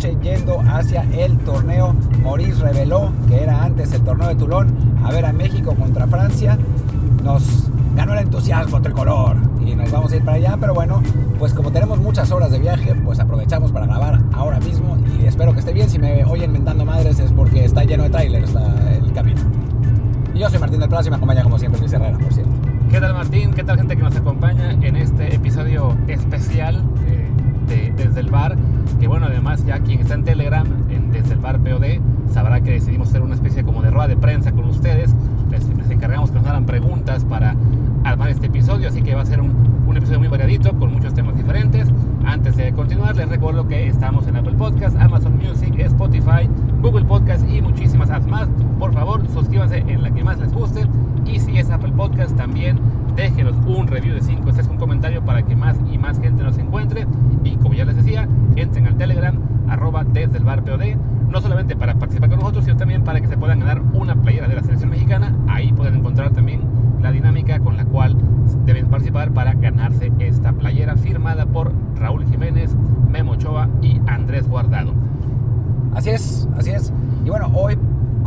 coche yendo hacia el torneo. Maurice reveló que era antes el torneo de Toulon a ver a México contra Francia. Nos ganó el entusiasmo tricolor y nos vamos a ir para allá. Pero bueno, pues como tenemos muchas horas de viaje, pues aprovechamos para grabar ahora mismo y espero que esté bien. Si me oyen mentando madres es porque está lleno de trailers el camino. Y yo soy Martín del Plazo y me acompaña como siempre Luis Herrera, por cierto. ¿Qué tal Martín? ¿Qué tal gente que nos acompaña en este episodio especial eh, de Desde el Bar? Que bueno, además ya quien está en Telegram, en Desde el Bar POD, sabrá que decidimos hacer una especie como de rueda de prensa con ustedes. Les, encargamos que nos hagan preguntas para armar este episodio, así que va a ser un, un episodio muy variadito con muchos temas diferentes. Antes de continuar, les recuerdo que estamos en Apple Podcast, Amazon Music, Spotify, Google Podcast y muchísimas más. Por favor, suscríbanse en la que más les guste y si es Apple Podcast, también déjenos un review de 5 es un comentario para que más y más gente nos encuentre. Y como ya les decía, entren al Telegram, arroba desde el bar POD, no solamente para participar con nosotros, sino también para que se puedan ganar una playera de la selección mexicana. Ahí pueden encontrar también la dinámica con la cual deben participar para ganarse esta playera firmada por Raúl Jiménez, Memo Ochoa y Andrés Guardado. Así es, así es. Y bueno, hoy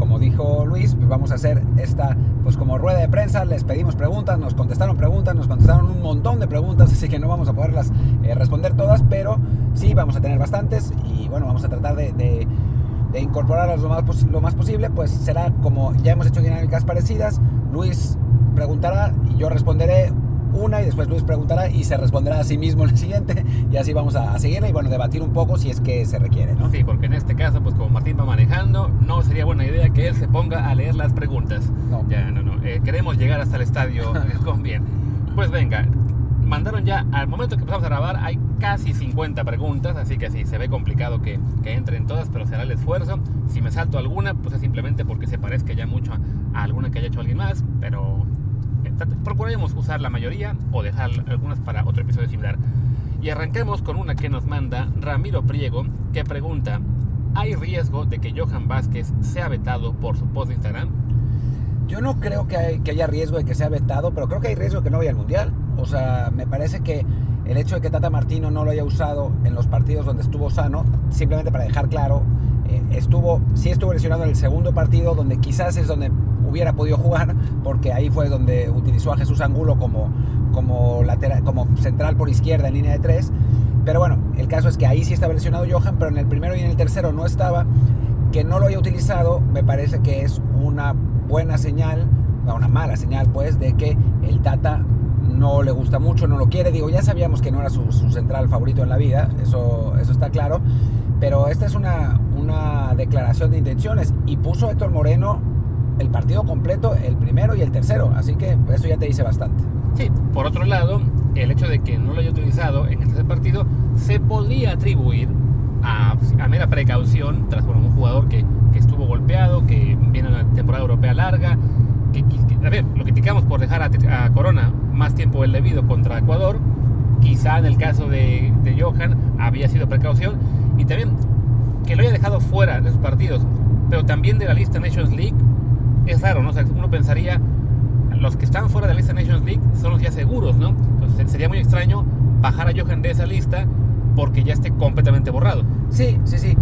como dijo Luis, pues vamos a hacer esta pues como rueda de prensa, les pedimos preguntas, nos contestaron preguntas, nos contestaron un montón de preguntas, así que no vamos a poderlas eh, responder todas, pero sí vamos a tener bastantes y bueno, vamos a tratar de, de, de incorporarlas lo más, lo más posible, pues será como ya hemos hecho dinámicas parecidas, Luis preguntará y yo responderé una y después Luis preguntará y se responderá a sí mismo en la siguiente y así vamos a, a seguirla y bueno, debatir un poco si es que se requiere, ¿no? Sí, porque en este caso, pues como Martín va manejando, no sería buena idea que él se ponga a leer las preguntas. No. Ya, no, no. Eh, queremos llegar hasta el estadio eh, con bien. Pues venga, mandaron ya, al momento que empezamos a grabar, hay casi 50 preguntas, así que sí, se ve complicado que, que entren todas, pero será el esfuerzo. Si me salto alguna, pues es simplemente porque se parezca ya mucho a, a alguna que haya hecho alguien más, pero procuraremos usar la mayoría o dejar algunas para otro episodio similar. Y arranquemos con una que nos manda Ramiro Priego, que pregunta, ¿hay riesgo de que Johan Vázquez sea vetado por su post de Instagram? Yo no creo que, hay, que haya riesgo de que sea vetado, pero creo que hay riesgo de que no vaya al Mundial. O sea, me parece que el hecho de que Tata Martino no lo haya usado en los partidos donde estuvo sano, simplemente para dejar claro, eh, estuvo, sí estuvo lesionado en el segundo partido, donde quizás es donde hubiera podido jugar, porque ahí fue donde utilizó a Jesús Angulo como, como, lateral, como central por izquierda en línea de tres. Pero bueno, el caso es que ahí sí estaba lesionado Johan, pero en el primero y en el tercero no estaba. Que no lo haya utilizado me parece que es una buena señal, una mala señal pues, de que el Tata no le gusta mucho, no lo quiere. Digo, ya sabíamos que no era su, su central favorito en la vida, eso, eso está claro. Pero esta es una, una declaración de intenciones y puso Héctor Moreno el partido completo, el primero y el tercero. Así que eso ya te dice bastante. Sí, por otro lado, el hecho de que no lo haya utilizado en el tercer partido se podría atribuir a, a mera precaución tras bueno, un jugador que, que, estuvo golpeado, que viene una temporada europea larga. Que, que, a ver, lo criticamos por dejar a, a, Corona más tiempo del debido contra Ecuador. Quizá en el caso de, de Johan había sido precaución. Y también que lo haya dejado fuera de esos partidos, pero también de la lista Nations League, es raro, ¿no? O sea, uno pensaría, los que están fuera de la lista Nations League son los ya seguros, ¿no? Entonces sería muy extraño bajar a Johan de esa lista porque ya esté completamente borrado. Sí, sí, sí.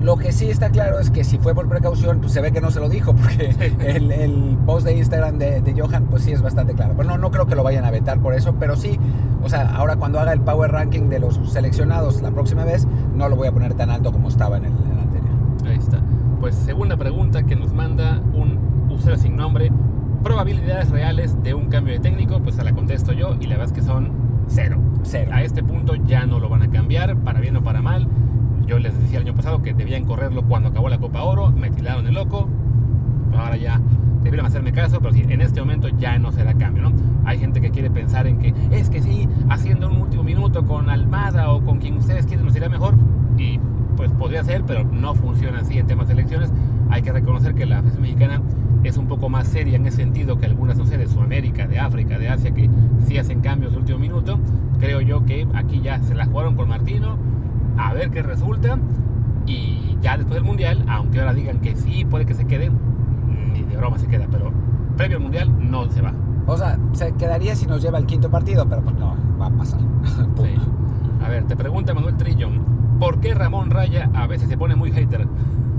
Lo que sí está claro es que si fue por precaución, pues se ve que no se lo dijo, porque el, el post de Instagram de, de, Johan, pues sí es bastante claro. Pero no, no creo que lo vayan a vetar por eso, pero sí, o sea, ahora cuando haga el power ranking de los seleccionados la próxima vez, no lo voy a poner tan alto como estaba en el, en el anterior. Ahí está. Pues segunda pregunta que nos manda un usuario sin nombre, probabilidades reales de un cambio de técnico, pues se la contesto yo y la verdad es que son cero. Cero. A este punto ya no lo van a cambiar, para bien o para mal. Yo les decía el año pasado que debían correrlo cuando acabó la Copa Oro, me tiraron el loco, ahora ya debieron hacerme caso, pero sí, en este momento ya no será cambio, ¿no? Hay gente que quiere pensar en que es que sí, haciendo un último minuto con Almada o con quien ustedes quieren nos irá mejor, y pues podría ser, pero no funciona así en temas de elecciones. Hay que reconocer que la Federación Mexicana es un poco más seria en ese sentido que algunas, no sé, de Sudamérica, de África, de Asia, que sí hacen cambios de último minuto. Creo yo que aquí ya se la jugaron con Martino, a ver qué resulta. Y ya después del Mundial, aunque ahora digan que sí, puede que se quede, ni de broma se queda, pero previo al Mundial no se va. O sea, se quedaría si nos lleva el quinto partido, pero pues no, va a pasar. Te pregunta Manuel Trillo, ¿por qué Ramón Raya a veces se pone muy hater?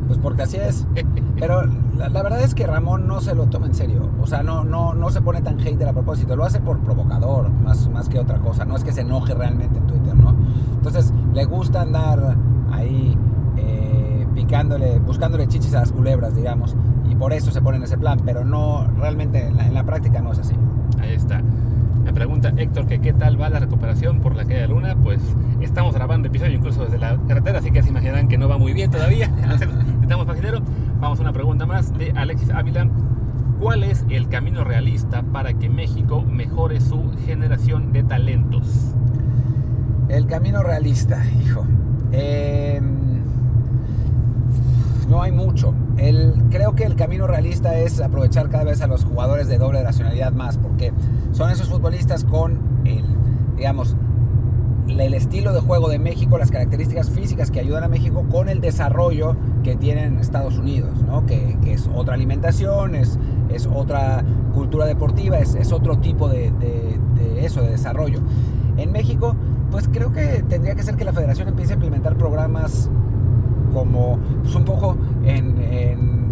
Pues porque así es. Pero la, la, verdad es que Ramón no se lo toma en serio. O sea, no, no, no se pone tan hater a propósito. Lo hace por provocador, más, más que otra cosa. No es que se enoje realmente en Twitter, ¿no? Entonces, le gusta andar ahí eh, picándole, buscándole chichis a las culebras, digamos. Y por eso se pone en ese plan. Pero no, realmente en la, práctica no es así. Ahí está. Me pregunta Héctor que qué tal va la recuperación por la caída de Luna. Pues estamos grabando episodio incluso desde la carretera, así que se imaginarán que no va muy bien todavía. Estamos paginero. Vamos a una pregunta más de Alexis Ávila. ¿Cuál es el camino realista para que México mejore su generación de talentos? El camino realista, hijo. Eh, no hay mucho. Creo que el camino realista es aprovechar cada vez a los jugadores de doble nacionalidad más, porque son esos futbolistas con el, digamos, el estilo de juego de México, las características físicas que ayudan a México con el desarrollo que tienen en Estados Unidos, ¿no? que, que, es otra alimentación, es, es otra cultura deportiva, es, es otro tipo de, de, de, eso, de desarrollo. En México, pues creo que tendría que ser que la federación empiece a implementar programas como pues un poco en, en,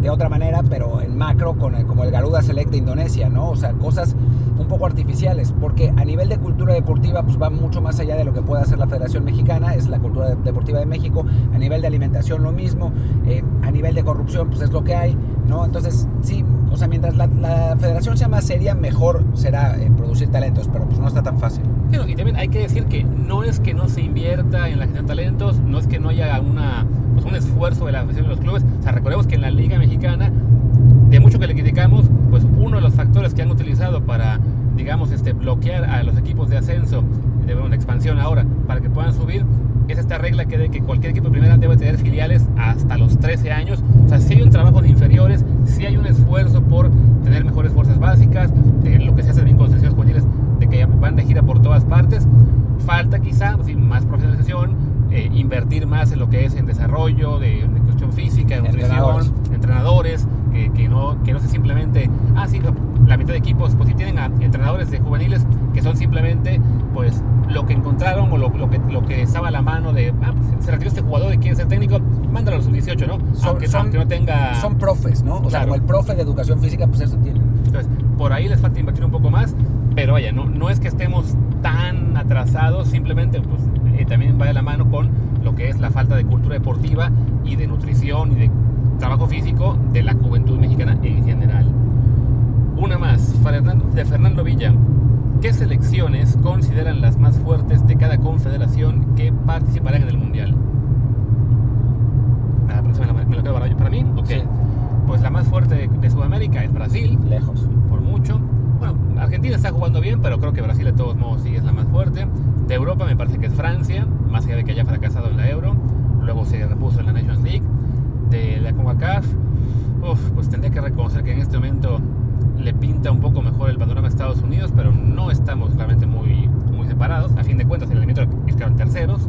de otra manera, pero en macro, con el, como el Garuda Select de Indonesia, ¿no? O sea, cosas un poco artificiales, porque a nivel de cultura deportiva, pues va mucho más allá de lo que puede hacer la Federación Mexicana, es la cultura deportiva de México, a nivel de alimentación lo mismo, eh, a nivel de corrupción, pues es lo que hay, ¿no? Entonces, sí, o sea, mientras la, Federación sea más seria, mejor será eh, producir talentos, pero pues no está tan fácil. y también hay que decir que no es que no se invierta en la gestión de talentos, no es que no haya una, pues un esfuerzo de la Federación de los clubes, o sea, recordemos que en la Liga Mexicana, de mucho que le criticamos, pues uno de los factores que han utilizado para, digamos, este, bloquear a los equipos de ascenso, de una expansión ahora, para que puedan subir, es esta regla que de que cualquier equipo de primera debe tener filiales hasta los 13 años. O sea, si hay un trabajo de inferiores, si hay un esfuerzo por tener mejores fuerzas básicas, de lo que se hace bien con selecciones juveniles, de que van de gira por todas partes. Falta quizá pues, más profesionalización, eh, invertir más en lo que es en desarrollo, de, de cuestión física, de nutrición, entrenadores, entrenadores que, que, no, que no sea simplemente, ah, sí, la mitad de equipos, pues sí tienen a entrenadores de juveniles que son simplemente, pues, lo que encontraron o lo, lo, que, lo que estaba a la mano de, ah, pues se retiró este jugador y quiere ser técnico, mándalo a los sub-18, ¿no? Son, aunque, son, aunque, no tenga... Son profes, ¿no? O claro. sea, como el profe de educación física, pues eso tiene. Entonces, por ahí les falta invertir un poco más, pero vaya, no, no es que estemos tan atrasados, simplemente, pues, eh, también va de la mano con lo que es la falta de cultura deportiva y de nutrición y de trabajo físico de la juventud mexicana en general. Una más, de Fernando Villa. ¿Qué selecciones consideran las más fuertes de cada confederación que participarán en el Mundial? Me, me lo quedo para mí. Ok. Sí. Pues la más fuerte de, de, Sudamérica es Brasil. Lejos. Por mucho. Bueno, Argentina está jugando bien, pero creo que Brasil de todos modos sí es la más fuerte. De Europa me parece que es Francia, más allá de que haya fracasado en la Euro. Luego se repuso en la Nations League. De la CONCACAF, uf, pues tendría que reconocer que en este momento le pinta un poco mejor el panorama a Estados Unidos, pero no estamos realmente muy, muy separados. A fin de cuentas, en el elemento quedaron terceros.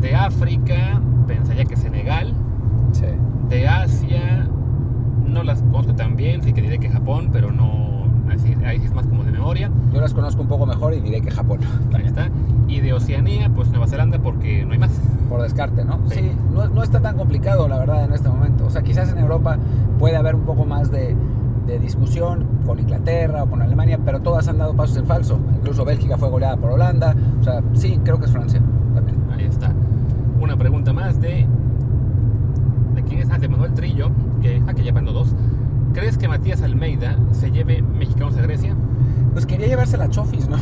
De África, pensaría que Senegal. Sí. De Asia, no las conozco tan bien, sí que diré que Japón, pero no. Así, ahí sí es más como de memoria. Yo las conozco un poco mejor y diré que Japón. Ahí está. Y de Oceanía, pues Nueva Zelanda, porque no hay más. Por descarte, ¿no? Sí. sí no, no, está tan complicado, la verdad, en este momento. O sea, quizás en Europa puede haber un poco más de, de discusión con Inglaterra o con Alemania, pero todas han dado pasos en falso. Incluso Bélgica fue goleada por Holanda. O sea, sí, creo que es Francia también. Ahí está. Una pregunta más de. ¿De quién es? Ah, de Manuel Trillo, que, ah, que ya dos. ¿Crees que Matías Almeida se lleve mexicanos a Grecia? Pues quería llevarse la Chofis, ¿no?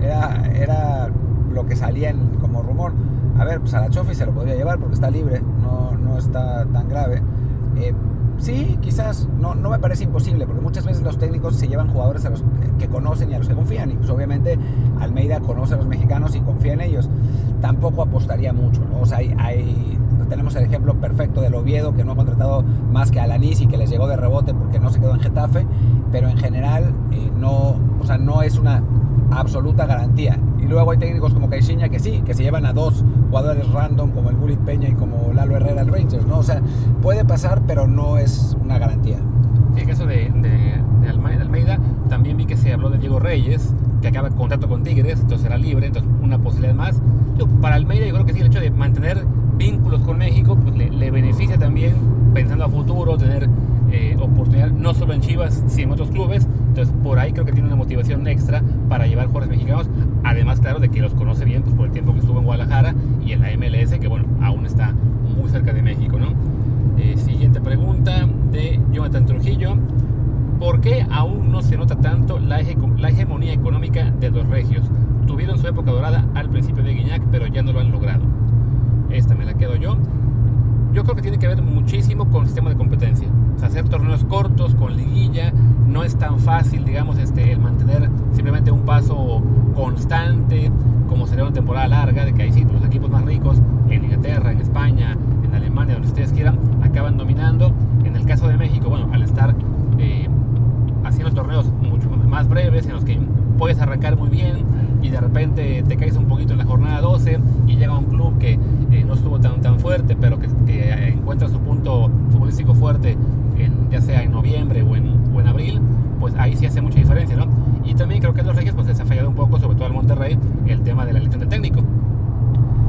Era, era lo que salía en, como rumor. A ver, pues a la Chofis se lo podría llevar porque está libre, no, no está tan grave. Eh, Sí, quizás, no, no me parece imposible, porque muchas veces los técnicos se llevan jugadores a los que conocen y a los que confían, y pues obviamente Almeida conoce a los mexicanos y confía en ellos. Tampoco apostaría mucho, ¿no? O sea, hay, hay tenemos el ejemplo perfecto del Oviedo, que no ha contratado más que a Alanis y que les llegó de rebote porque no se quedó en Getafe, pero en general eh, no, o sea, no es una absoluta garantía. Y luego hay técnicos como Caixinha que sí, que se llevan a dos jugadores random como el Gullit Peña y como Lalo Herrera al Rangers, ¿no? O sea, puede pasar, pero no es una garantía. Sí, el caso de, de, de Almeida. También vi que se habló de Diego Reyes, que acaba contrato con Tigres, entonces será libre, entonces una posibilidad más. para Almeida yo creo que sí, el hecho de mantener vínculos con México pues le, beneficia también pensando a futuro, tener eh, oportunidad no solo en Chivas, sino en otros clubes. Entonces por ahí creo que tiene una motivación extra para llevar jugadores mexicanos. Además, claro, de que los conoce bien pues, por el tiempo que estuvo en Guadalajara y en la MLS, que bueno, aún está muy cerca de México, ¿no? Eh, siguiente pregunta de Jonathan Trujillo. ¿Por qué aún no se nota tanto la, la hegemonía económica de los regios? Tuvieron su época dorada al principio de Guiñac, pero ya no lo han logrado. Esta me la quedo yo. Yo creo que tiene que ver muchísimo con el sistema de competencia. hacer torneos cortos con liguilla no es tan fácil, digamos, este, el mantener simplemente un paso constante, como sería una temporada larga, de que ahí sí, los equipos más ricos en Inglaterra, en España, en Alemania, donde ustedes quieran, acaban dominando. En el caso de México, bueno, al estar eh, haciendo torneos mucho más breves, en los que puedes arrancar muy bien y de repente te caes un poquito en la jornada 12 y llega un club que eh, no estuvo tan, tan fuerte, pero que, encuentra su punto futbolístico fuerte, en, ya sea en noviembre o en, o en abril, pues ahí sí hace mucha diferencia, ¿no? Y también creo que a los Reyes pues les ha fallado un poco, sobre todo al Monterrey, el tema de la elección del técnico.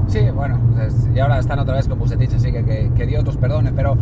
Sí, bueno, pues, y ahora están otra vez con Bucetich, así que, que Dios los perdone, pero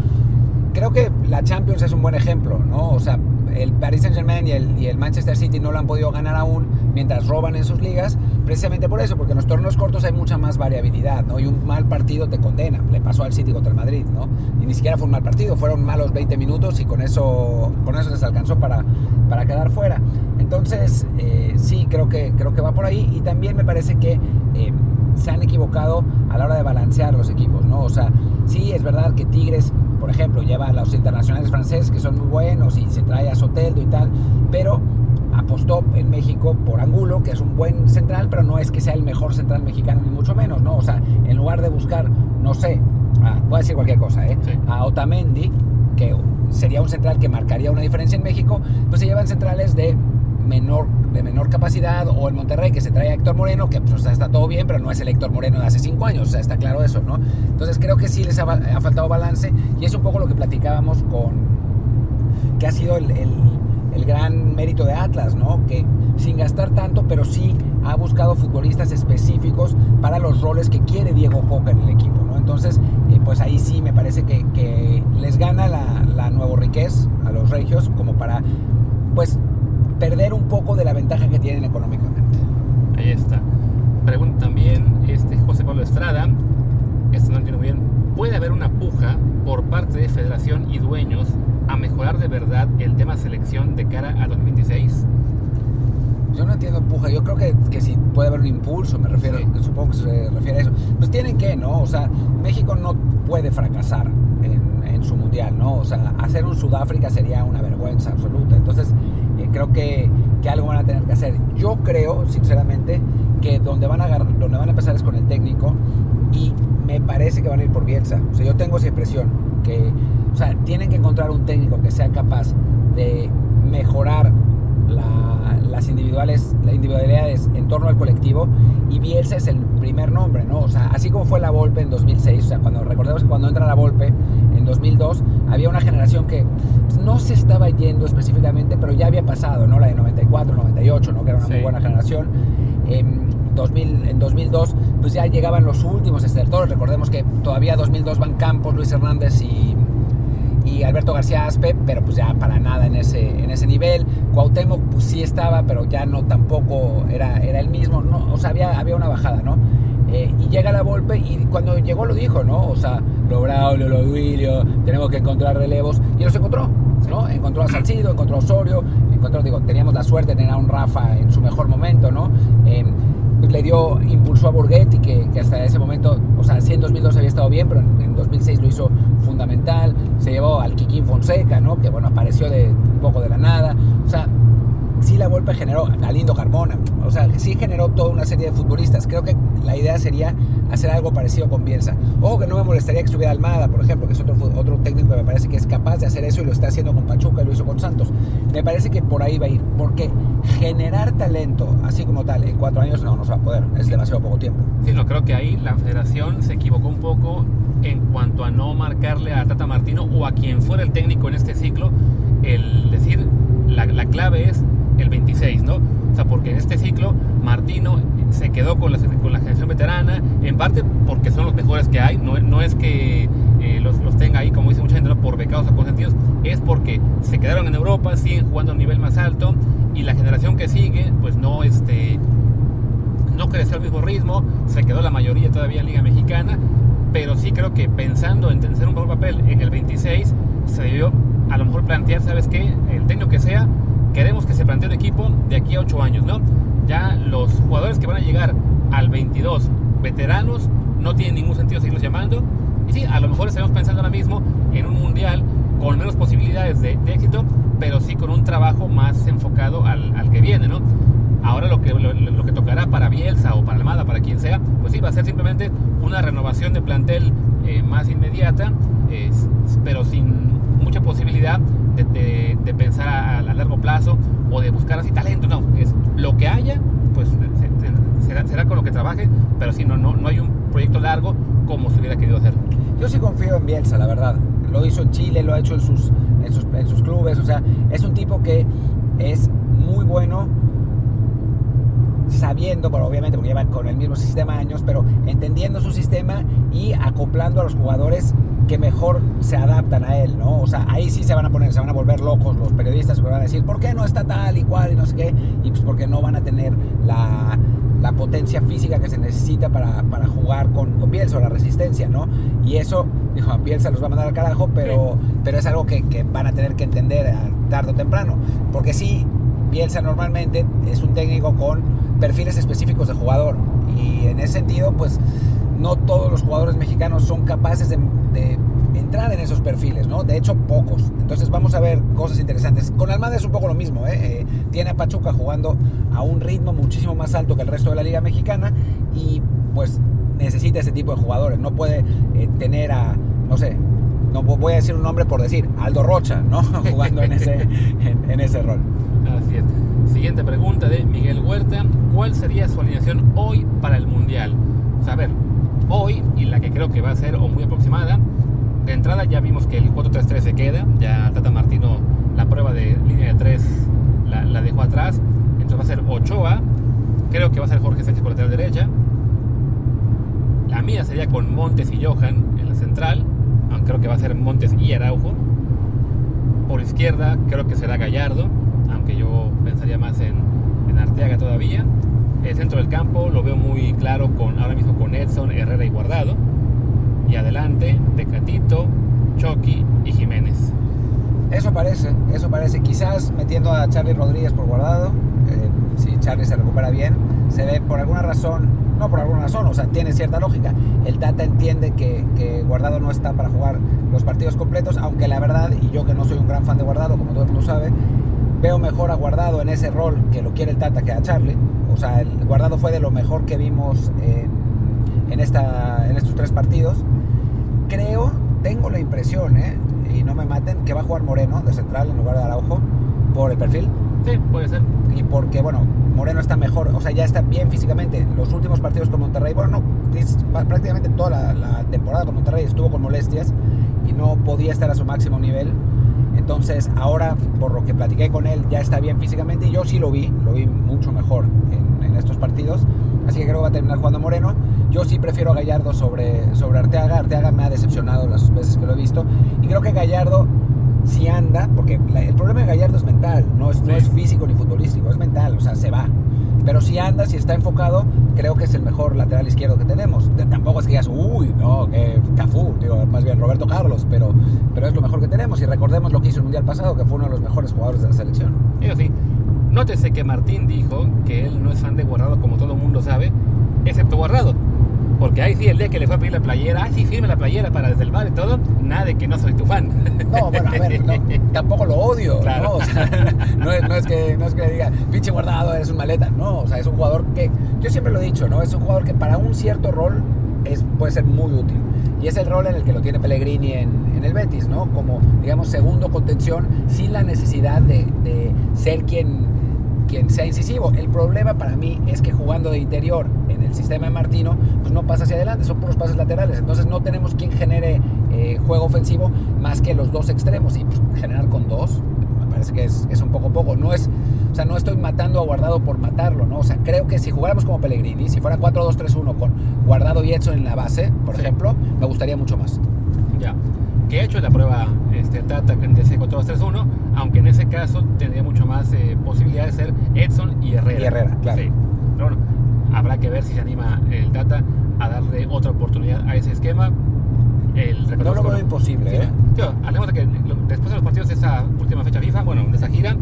creo que la Champions es un buen ejemplo, ¿no? O sea, el Paris Saint Germain y el, Manchester City no lo han podido ganar aún mientras roban en sus ligas, precisamente por eso, porque en los torneos cortos hay mucha más variabilidad, ¿no? Y un mal partido te condena. Le pasó al City contra el Madrid, ¿no? Y ni siquiera fue un mal partido, fueron malos 20 minutos y con eso, con eso les alcanzó para, para quedar fuera. Entonces, eh, sí, creo que, creo que va por ahí y también me parece que eh, se han equivocado a la hora de balancear los equipos, ¿no? O sea, sí, es verdad que Tigres por ejemplo, lleva a los internacionales franceses que son muy buenos y se trae a Soteldo y tal, pero apostó en México por Angulo, que es un buen central, pero no es que sea el mejor central mexicano, ni mucho menos, ¿no? O sea, en lugar de buscar, no sé, ah, puedo decir cualquier cosa, ¿eh? A Otamendi, que sería un central que marcaría una diferencia en México, pues se llevan centrales de menor, de menor capacidad, o el Monterrey que se trae a Héctor Moreno, que pues, está todo bien, pero no es el Héctor Moreno de hace cinco años, o sea, está claro eso, ¿no? Entonces creo que sí les ha, faltado balance y es un poco lo que platicábamos con, que ha sido el, el, gran mérito de Atlas, ¿no? Que sin gastar tanto, pero sí ha buscado futbolistas específicos para los roles que quiere Diego Coca en el equipo, ¿no? Entonces, eh, pues ahí sí me parece que, que les gana la, la Nuevo Riquez a los regios como para, pues, perder un poco de la ventaja que tienen económicamente. Ahí está. Pregunta también este José Pablo Estrada, esto no entiendo muy bien, ¿puede haber una puja por parte de federación y dueños a mejorar de verdad el tema selección de cara a 2026? Yo no entiendo puja, yo creo que, que sí puede haber un impulso, me refiero, supongo que se refiere a eso. Pues tienen que, ¿no? O sea, México no puede fracasar en, en su mundial, ¿no? O sea, hacer un Sudáfrica sería una vergüenza absoluta. Entonces, creo que, que, algo van a tener que hacer. Yo creo, sinceramente, que donde van, a donde van a empezar es con el técnico y me parece que van a ir por Bielsa. O sea, yo tengo esa impresión que, o sea, tienen que encontrar un técnico que sea capaz de mejorar las individuales, las individualidades en torno al colectivo y Bielsa es el primer nombre, ¿no? O sea, así como fue la Volpe en 2006, o sea, cuando recordemos que cuando entra la Volpe en 2002 había una generación que pues, no se estaba yendo específicamente, pero ya había pasado, ¿no? La de 94, 98, ¿no? Que era una muy buena generación. En, 2000, en 2002 pues ya llegaban los últimos estertores, recordemos que todavía 2002 van Campos, Luis Hernández y y Alberto García Aspe, pero pues ya para nada en ese, en ese nivel. Cuauhtémoc pues sí estaba, pero ya no tampoco era, era el mismo, ¿no? o sea, había, había una bajada, ¿no? Eh, y llega la Volpe y cuando llegó lo dijo, ¿no? O sea, lo Braulio, lo Duilio, tenemos que encontrar relevos y los encontró, ¿no? Encontró a Salcido, encontró a Osorio, encontró, digo, teníamos la suerte de tener a un Rafa en su mejor momento, ¿no? Eh, le dio, impulso a Borghetti, que, que, hasta ese momento, o sea, sí en 2002 había estado bien, pero en, 2006 lo hizo fundamental. Se llevó al Kikín Fonseca, ¿no? Que, bueno, apareció de un poco de la nada. O sea, sí la Volpe generó a Lindo Carmona, sea, generó toda una serie de futbolistas. Creo que la idea sería hacer algo parecido con Bielsa. Ojo que no me molestaría que estuviera Almada, por ejemplo, que es otro, otro técnico que me parece que es capaz de hacer eso y lo está haciendo con Pachuca y lo hizo con Santos. Me parece que por ahí va a ir, porque generar talento así como tal en cuatro años no, no se va a poder, es demasiado poco tiempo. Sí, no, creo que ahí la federación se equivocó un poco en cuanto a no marcarle a Tata Martino o a quien fuera el técnico en este ciclo el decir la, la clave es el 26, ¿no? Porque en este ciclo Martino se quedó con la, con la generación veterana, en parte porque son los mejores que hay, no, no es que eh, los, los, tenga ahí, como dice mucha gente, por becados o consentidos, es porque se quedaron en Europa, siguen jugando a un nivel más alto y la generación que sigue, pues no, este, no creció al mismo ritmo, se quedó la mayoría todavía en Liga Mexicana, pero sí creo que pensando en tener un buen papel en el 26, se debió a lo mejor plantear, ¿sabes qué? El técnico que sea, queremos que se plantee un equipo de aquí a 8 años, ¿no? Ya los jugadores que van a llegar al 22, veteranos, no tienen ningún sentido seguirlos llamando. Y sí, a lo mejor estamos pensando ahora mismo en un mundial con menos posibilidades de, de éxito, pero sí con un trabajo más enfocado al, al que viene, ¿no? Ahora lo que, lo, lo, que tocará para Bielsa o para Almada, para quien sea, pues sí, va a ser simplemente una renovación de plantel eh, más inmediata, eh, pero sin mucha posibilidad de, de, de pensar a, a, largo plazo o de buscar así talento, no, es lo que haya, pues será, será con lo que trabaje, pero sí, no, no, no hay un proyecto largo como se hubiera querido hacer. Yo sí confío en Bielsa, la verdad. Lo hizo en Chile, lo ha hecho en sus, en sus, en sus clubes, o sea, es un tipo que es muy bueno sabiendo, pero obviamente porque llevan con el mismo sistema años, pero entendiendo su sistema y acoplando a los jugadores que mejor se adaptan a él, ¿no? O sea, ahí sí se van a poner, se van a volver locos los periodistas, porque van a decir, ¿por qué no está tal y cual y no sé qué? Y pues porque no van a tener la, la potencia física que se necesita para, para jugar con, con, Bielsa o la resistencia, ¿no? Y eso, dijo, a Bielsa los va a mandar al carajo, pero, sí. pero es algo que, que, van a tener que entender tarde o temprano. Porque sí, Bielsa normalmente es un técnico con perfiles específicos de jugador. Y en ese sentido, pues no todos los jugadores mexicanos son capaces de, entrar en esos perfiles, ¿no? De hecho, pocos. Entonces vamos a ver cosas interesantes. Con Almada es un poco lo mismo, ¿eh? Eh, tiene a Pachuca jugando a un ritmo muchísimo más alto que el resto de la Liga Mexicana y pues necesita ese tipo de jugadores. No puede eh, tener a, no sé, no voy a decir un nombre por decir, Aldo Rocha, ¿no? Jugando en ese, en, en ese rol. Así es. Siguiente pregunta de Miguel Huerta. ¿Cuál sería su alineación hoy para el Mundial? O sea, a ver, hoy, y la que creo que va a ser o muy aproximada, de entrada ya vimos que el 4-3-3 se queda, ya Tata Martino la prueba de línea de 3 la, la, dejó atrás, entonces va a ser Ochoa, creo que va a ser Jorge Sánchez por lateral derecha, la mía sería con Montes y Johan en la central, aunque creo que va a ser Montes y Araujo, por izquierda creo que será Gallardo, aunque yo pensaría más en, en Arteaga todavía, el centro del campo lo veo muy claro con ahora mismo con Edson, Herrera y Guardado. Y adelante, Tecatito, Chucky y Jiménez. Eso parece, eso parece. Quizás metiendo a Charlie Rodríguez por Guardado, eh, si Charlie se recupera bien, se ve por alguna razón, no por alguna razón, o sea, tiene cierta lógica. El Tata entiende que, que Guardado no está para jugar los partidos completos, aunque la verdad, y yo que no soy un gran fan de Guardado, como todo el mundo sabe, veo mejor a Guardado en ese rol que lo quiere el Tata que a Charlie. O sea, el Guardado fue de lo mejor que vimos en, en, esta, en estos tres partidos. Creo, tengo la impresión, ¿eh? y no me maten, que va a jugar Moreno de central en lugar de Araujo por el perfil. Sí, puede ser. Y porque, bueno, Moreno está mejor, o sea, ya está bien físicamente. Los últimos partidos con Monterrey, bueno, no, prácticamente toda la, la temporada con Monterrey estuvo con molestias y no podía estar a su máximo nivel. Entonces, ahora, por lo que platiqué con él, ya está bien físicamente y yo sí lo vi, lo vi mucho mejor en, en estos partidos. Así que creo que va a terminar jugando Moreno. Yo sí prefiero a Gallardo sobre, sobre Arteaga. Arteaga me ha decepcionado las veces que lo he visto. Y creo que Gallardo sí anda, porque la, el problema de Gallardo es mental, no es, sí. no es físico ni futbolístico, es mental, o sea, se va. Pero si anda, si está enfocado, creo que es el mejor lateral izquierdo que tenemos. Tampoco es que digas, uy, no, que Cafú, digo, más bien Roberto Carlos, pero, pero es lo mejor que tenemos. Y recordemos lo que hizo el Mundial pasado, que fue uno de los mejores jugadores de la selección. Yo sí. Nótese que Martín dijo que él no es fan de Guardado, como todo el mundo sabe, excepto Guardado. Porque ahí sí, el día que le fue a pedir la playera, ah, sí, firme la playera para desde el bar y todo, nada de que no soy tu fan. No, bueno, a ver, no, tampoco lo odio, claro. ¿no? O sea, no, es, no, es que, no es que le diga, pinche guardado, eres un maleta, no, o sea, es un jugador que, yo siempre lo he dicho, ¿no? Es un jugador que para un cierto rol es, puede ser muy útil. Y es el rol en el que lo tiene Pellegrini en, en el Betis, ¿no? Como, digamos, segundo contención, sin la necesidad de, de ser quien quien sea incisivo. El problema para mí es que jugando de interior en el sistema de Martino, pues no pasa hacia adelante, son puros pases laterales. Entonces no tenemos quien genere eh, juego ofensivo más que los dos extremos. Y pues, generar con dos me parece que es, es un poco poco. No es, o sea, no estoy matando a Guardado por matarlo, ¿no? O sea, creo que si jugáramos como Pellegrini, si fuera 4-2-3-1 con Guardado y Edson en la base, por Sí. ejemplo, me gustaría mucho más. Ya. Que ha hecho la prueba este, Tata de ese 4-2-3-1, aunque en ese caso tendría mucho más eh, posibilidad de ser Edson y Herrera. Y Herrera, claro. Sí. Pero bueno, habrá que ver si se anima el Tata a darle otra oportunidad a ese esquema. El No lo veo imposible, Sí, ¿eh? tío, hablemos de que después de los partidos de esa última fecha FIFA, bueno, de esa gira,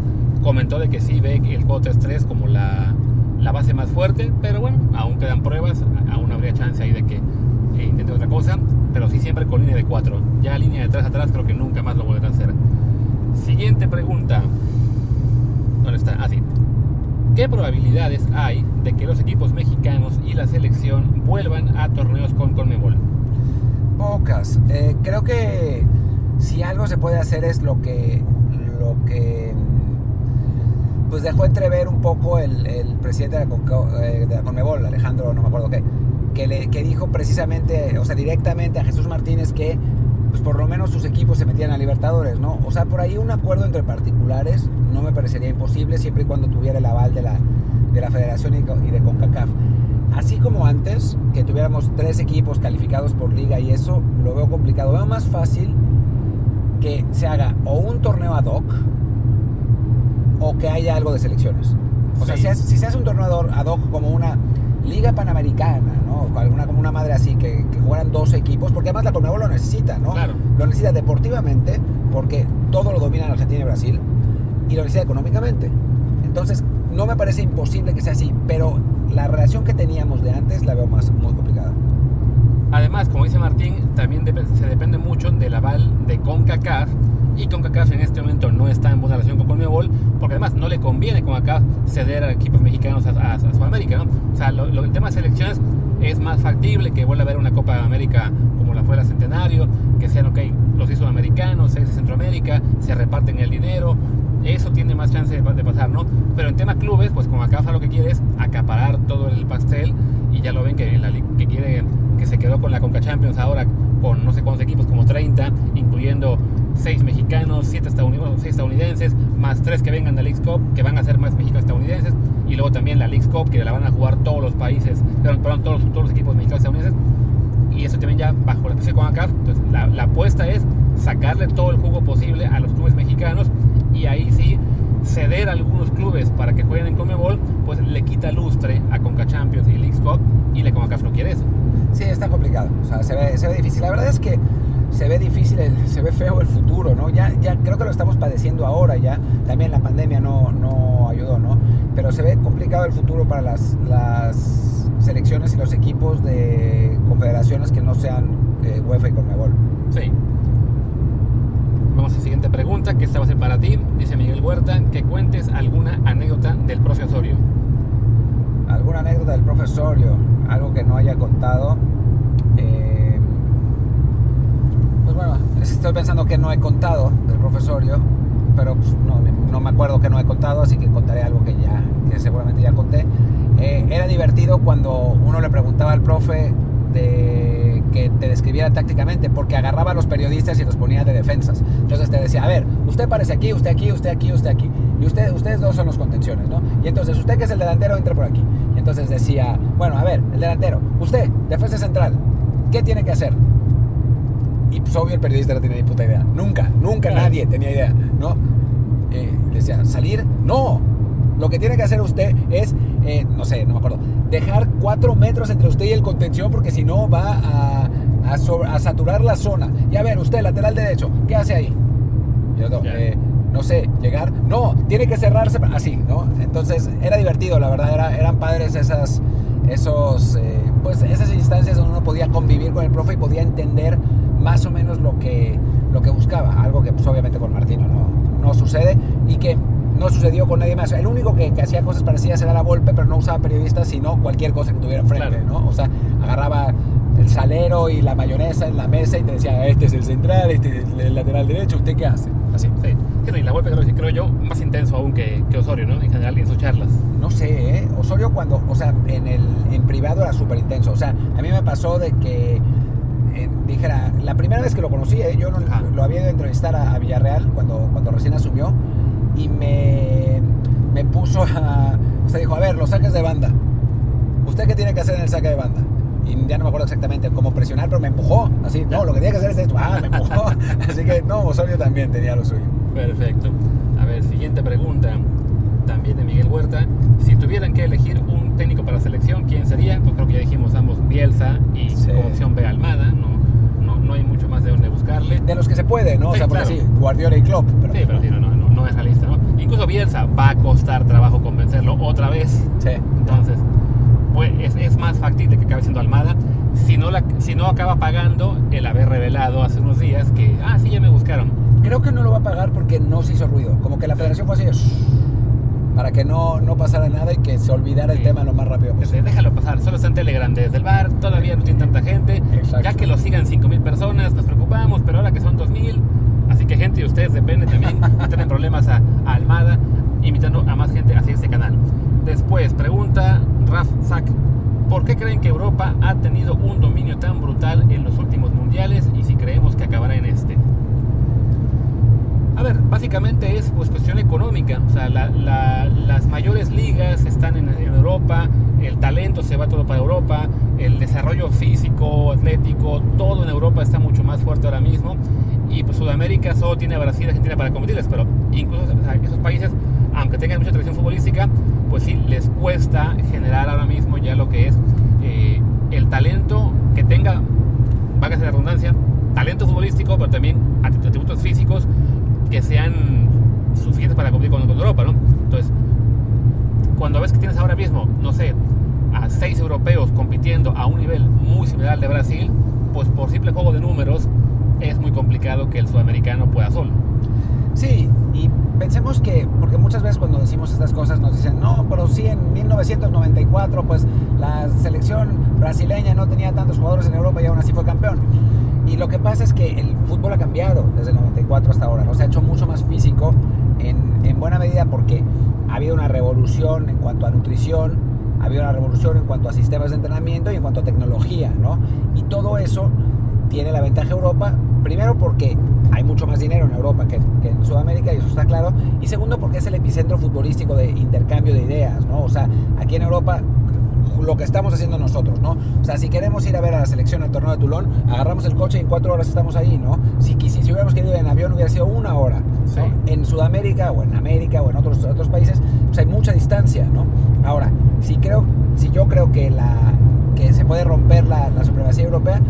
comentó de que sí ve el 4-3-3 como la, la base más fuerte, pero bueno, aún quedan pruebas, aún habría chance ahí de que eh, intente otra cosa, pero sí siempre con línea de 4. Ya línea de 3 atrás creo que nunca más lo volverá a hacer. Siguiente pregunta. ¿Dónde está? Ah, sí. ¿Qué probabilidades hay de que los equipos mexicanos y la selección vuelvan a torneos con Conmebol? Pocas. Eh, creo que si algo se puede hacer es lo que, lo que pues dejó entrever un poco el, el presidente de la, eh, Conmebol, Alejandro, no me acuerdo qué, que, le, que dijo precisamente, o sea, directamente a Jesús Martínez que pues por lo menos sus equipos se metían a Libertadores, ¿no? O sea, por ahí un acuerdo entre particulares no me parecería imposible siempre y cuando tuviera el aval de la, de la federación y, de CONCACAF. Así como antes, que tuviéramos tres equipos calificados por liga y eso, lo veo complicado. Veo más fácil que se haga o un torneo ad hoc o que haya algo de selecciones. O sea, Sí. si, es- si se hace un torneo ad hoc como una liga panamericana, ¿no? Alguna como una madre así, que, que jugaran dos equipos, porque además la Conmebol lo necesita, ¿no? Claro. Lo necesita deportivamente, porque todo lo dominan Argentina y Brasil, y lo necesita económicamente. Entonces, no me parece imposible que sea así, pero la relación que teníamos de antes la veo más muy complicada. Además, como dice Martín, también se depende mucho del aval de CONCACAF y CONCACAF en este momento no está en buena relación con CONMEBOL porque además no le conviene CONCACAF ceder a equipos mexicanos a, Sudamérica. O sea, lo- el tema de selecciones es más factible que vuelva a haber una Copa de América como la fue la Centenario, que sean, ok, los seis sudamericanos, seis de Centroamérica, se reparten el dinero, eso tiene más chance de, de pasar, ¿no? Pero en tema clubes, pues CONCACAF lo que quiere es acaparar todo el pastel y ya lo ven que, la que quiere que se quedó con la Conca Champions ahora con no sé cuántos equipos, como 30, incluyendo 6 mexicanos, 7 estadounidenses, estadounidenses, más 3 que vengan de la Leagues Cup, que van a ser más mexicanos estadounidenses, y luego también la Leagues Cup, que la van a jugar todos los países, perdón, perdón, todos, todos los equipos mexicanos estadounidenses, y eso también ya bajo la especie con acá. Entonces, la, la apuesta es sacarle todo el jugo posible a los clubes mexicanos, y ahí sí ceder a algunos clubes para que jueguen en Comebol, pues le quita lustre a Conca Champions y Leagues Cup, y la CONCACAF no quiere eso. Sí, está complicado. O sea, se ve, se ve difícil. La verdad es que se ve difícil, el- se ve feo el futuro, ¿no? Ya, ya creo que lo estamos padeciendo ahora ya. También la pandemia no, no ayudó, ¿no? Pero se ve complicado el futuro para las, las selecciones y los equipos de confederaciones que no sean eh, UEFA y Conmebol. Sí. Vamos a la siguiente pregunta, que esta va a ser para ti. Dice Miguel Huerta, que cuentes alguna anécdota del profe Osorio. ¿Alguna anécdota del profesorio? Algo que no haya contado. Eh, pues bueno, estoy pensando que no he contado del profesorio, pero pues, no, no me acuerdo que no he contado, así que contaré algo que ya, que seguramente ya conté. Eh, era divertido cuando uno le preguntaba al profe de que te describiera tácticamente, porque agarraba a los periodistas y los ponía de defensas. Entonces te decía, a ver, usted parece aquí, usted aquí, usted aquí, usted aquí. Y usted, ustedes dos son los contenciones, ¿no? Y entonces, usted que es el delantero, entre por aquí. Entonces decía, bueno, a ver, el delantero, usted, defensa central, ¿qué tiene que hacer? Y pues obvio el periodista no tenía ni puta idea. Nunca, nunca Claro. nadie tenía idea, ¿no? Eh, le decía, ¿salir? No. Lo que tiene que hacer usted es, eh, no sé, no me acuerdo, dejar cuatro metros entre usted y el contención porque si no va a, a sobre- a saturar la zona. Y a ver, usted, lateral derecho, ¿qué hace ahí? Yo, no, eh, no sé, llegar. No, tiene que cerrarse así, ¿no? Entonces era divertido, la verdad, era- eran padres esas, esos, eh, pues esas instancias donde uno podía convivir con el profe y podía entender más o menos lo que, lo que buscaba, algo que pues obviamente con Martino no, no sucede y que no sucedió con nadie más. El único que, que hacía cosas parecidas era la Volpe, pero no usaba periodistas, sino cualquier cosa que tuviera enfrente, Claro. ¿no? O sea, agarraba el salero y la mayonesa en la mesa y te decía, este es el central, este es el lateral derecho, ¿usted qué hace? Así. Sí. Sí, no, y la vuelta creo, creo yo más intenso aún que, que Osorio, ¿no? En general, en sus charlas. No sé, ¿eh? Osorio cuando, o sea, en, el, en privado era súper intenso. O sea, a mí me pasó de que, eh, dijera, la primera vez que lo conocí, ¿eh? yo no- lo había ido a entrevistar a, a Villarreal cuando, cuando recién asumió, y me, me puso a... Usted dijo, a ver, los saques de banda. ¿Usted qué tiene que hacer en el saque de banda? Y ya no me acuerdo exactamente cómo presionar, pero me empujó. Así, no, lo que tenía que hacer es esto. Ah, me empujó. Así que no, Osorio también tenía lo suyo. Perfecto. A ver, siguiente pregunta, también de Miguel Huerta. Si tuvieran que elegir un técnico para la selección, ¿quién sería? Pues creo que ya dijimos ambos, Bielsa y Sí. como opción B, Almada. No, no, no hay mucho más de dónde buscarle. De los que se puede, ¿no? o sea, porque claro. sí, Guardiola y Klopp. Pero, Sí, pero sí, no, no, no, no es realista, ¿no? Incluso Bielsa va a costar trabajo convencerlo otra vez. Sí. Entonces, pues es, es más factible que acabe siendo Almada. Si no, la, si no acaba pagando el haber revelado hace unos días que, ah, sí, ya me buscaron. Creo que no lo va a pagar porque no se hizo ruido. Como que la federación fue así, "Shh", para que no, no pasara nada y que se olvidara el Sí. tema lo más rápido Este, posible. déjalo pasar, solo está en Telegram desde el bar, todavía no tiene tanta gente. Exacto. Ya que lo sigan 5000 personas, nos preocupamos, pero ahora que son 2000, así que gente de ustedes depende también, no tienen problemas a, a Almada, invitando a más gente hacia ese canal. Después, pregunta Raf Zak, ¿por qué creen que Europa ha tenido un dominio tan brutal en los últimos mundiales y si creemos que acabará en este? A ver, básicamente es pues, cuestión económica. O sea, la- la- las mayores ligas están en, en Europa, el talento se va todo para Europa, el desarrollo físico, atlético, todo en Europa está mucho más fuerte ahora mismo. Y pues Sudamérica solo tiene a Brasil y Argentina para competirles, pero incluso o sea, esos países, aunque tengan mucha tradición futbolística, pues sí les cuesta generar ahora mismo ya lo que es eh, el talento que tenga, válgase la redundancia, talento futbolístico, pero también atri- atributos físicos que sean suficientes para con, con Europa, ¿no? Entonces, cuando ves que tienes ahora mismo, no sé, a seis europeos compitiendo a un nivel muy similar al de Brasil, pues por simple juego de números es muy complicado que el sudamericano pueda solo. Sí, y pensemos que, porque muchas veces cuando decimos estas cosas nos dicen, no, pero sí, en 1994, pues la selección brasileña no tenía tantos jugadores en Europa y aún así fue campeón. Y lo que pasa es que el fútbol ha cambiado desde el 94 hasta ahora, ¿no? se ha hecho mucho más físico en, en buena medida porque ha habido una revolución en cuanto a nutrición, ha habido una revolución en cuanto a sistemas de entrenamiento y en cuanto a tecnología, ¿no? Y todo eso tiene la ventaja Europa, primero porque hay mucho más dinero en Europa que, que en Sudamérica, y eso está claro, y segundo porque es el epicentro futbolístico de intercambio de ideas, ¿no? O sea, aquí en Europa lo que estamos haciendo nosotros, ¿no? O sea, si queremos ir a ver a la selección al torneo de Toulon, agarramos el coche y en cuatro horas estamos ahí, ¿no? Si, quisi- si hubiéramos querido ir en avión hubiera sido una hora, ¿no? Sí. En Sudamérica o en América o en otros, otros países, pues hay mucha distancia, ¿no? Ahora, si, creo, si yo creo que, la, que se puede romper la, la supremacía europea,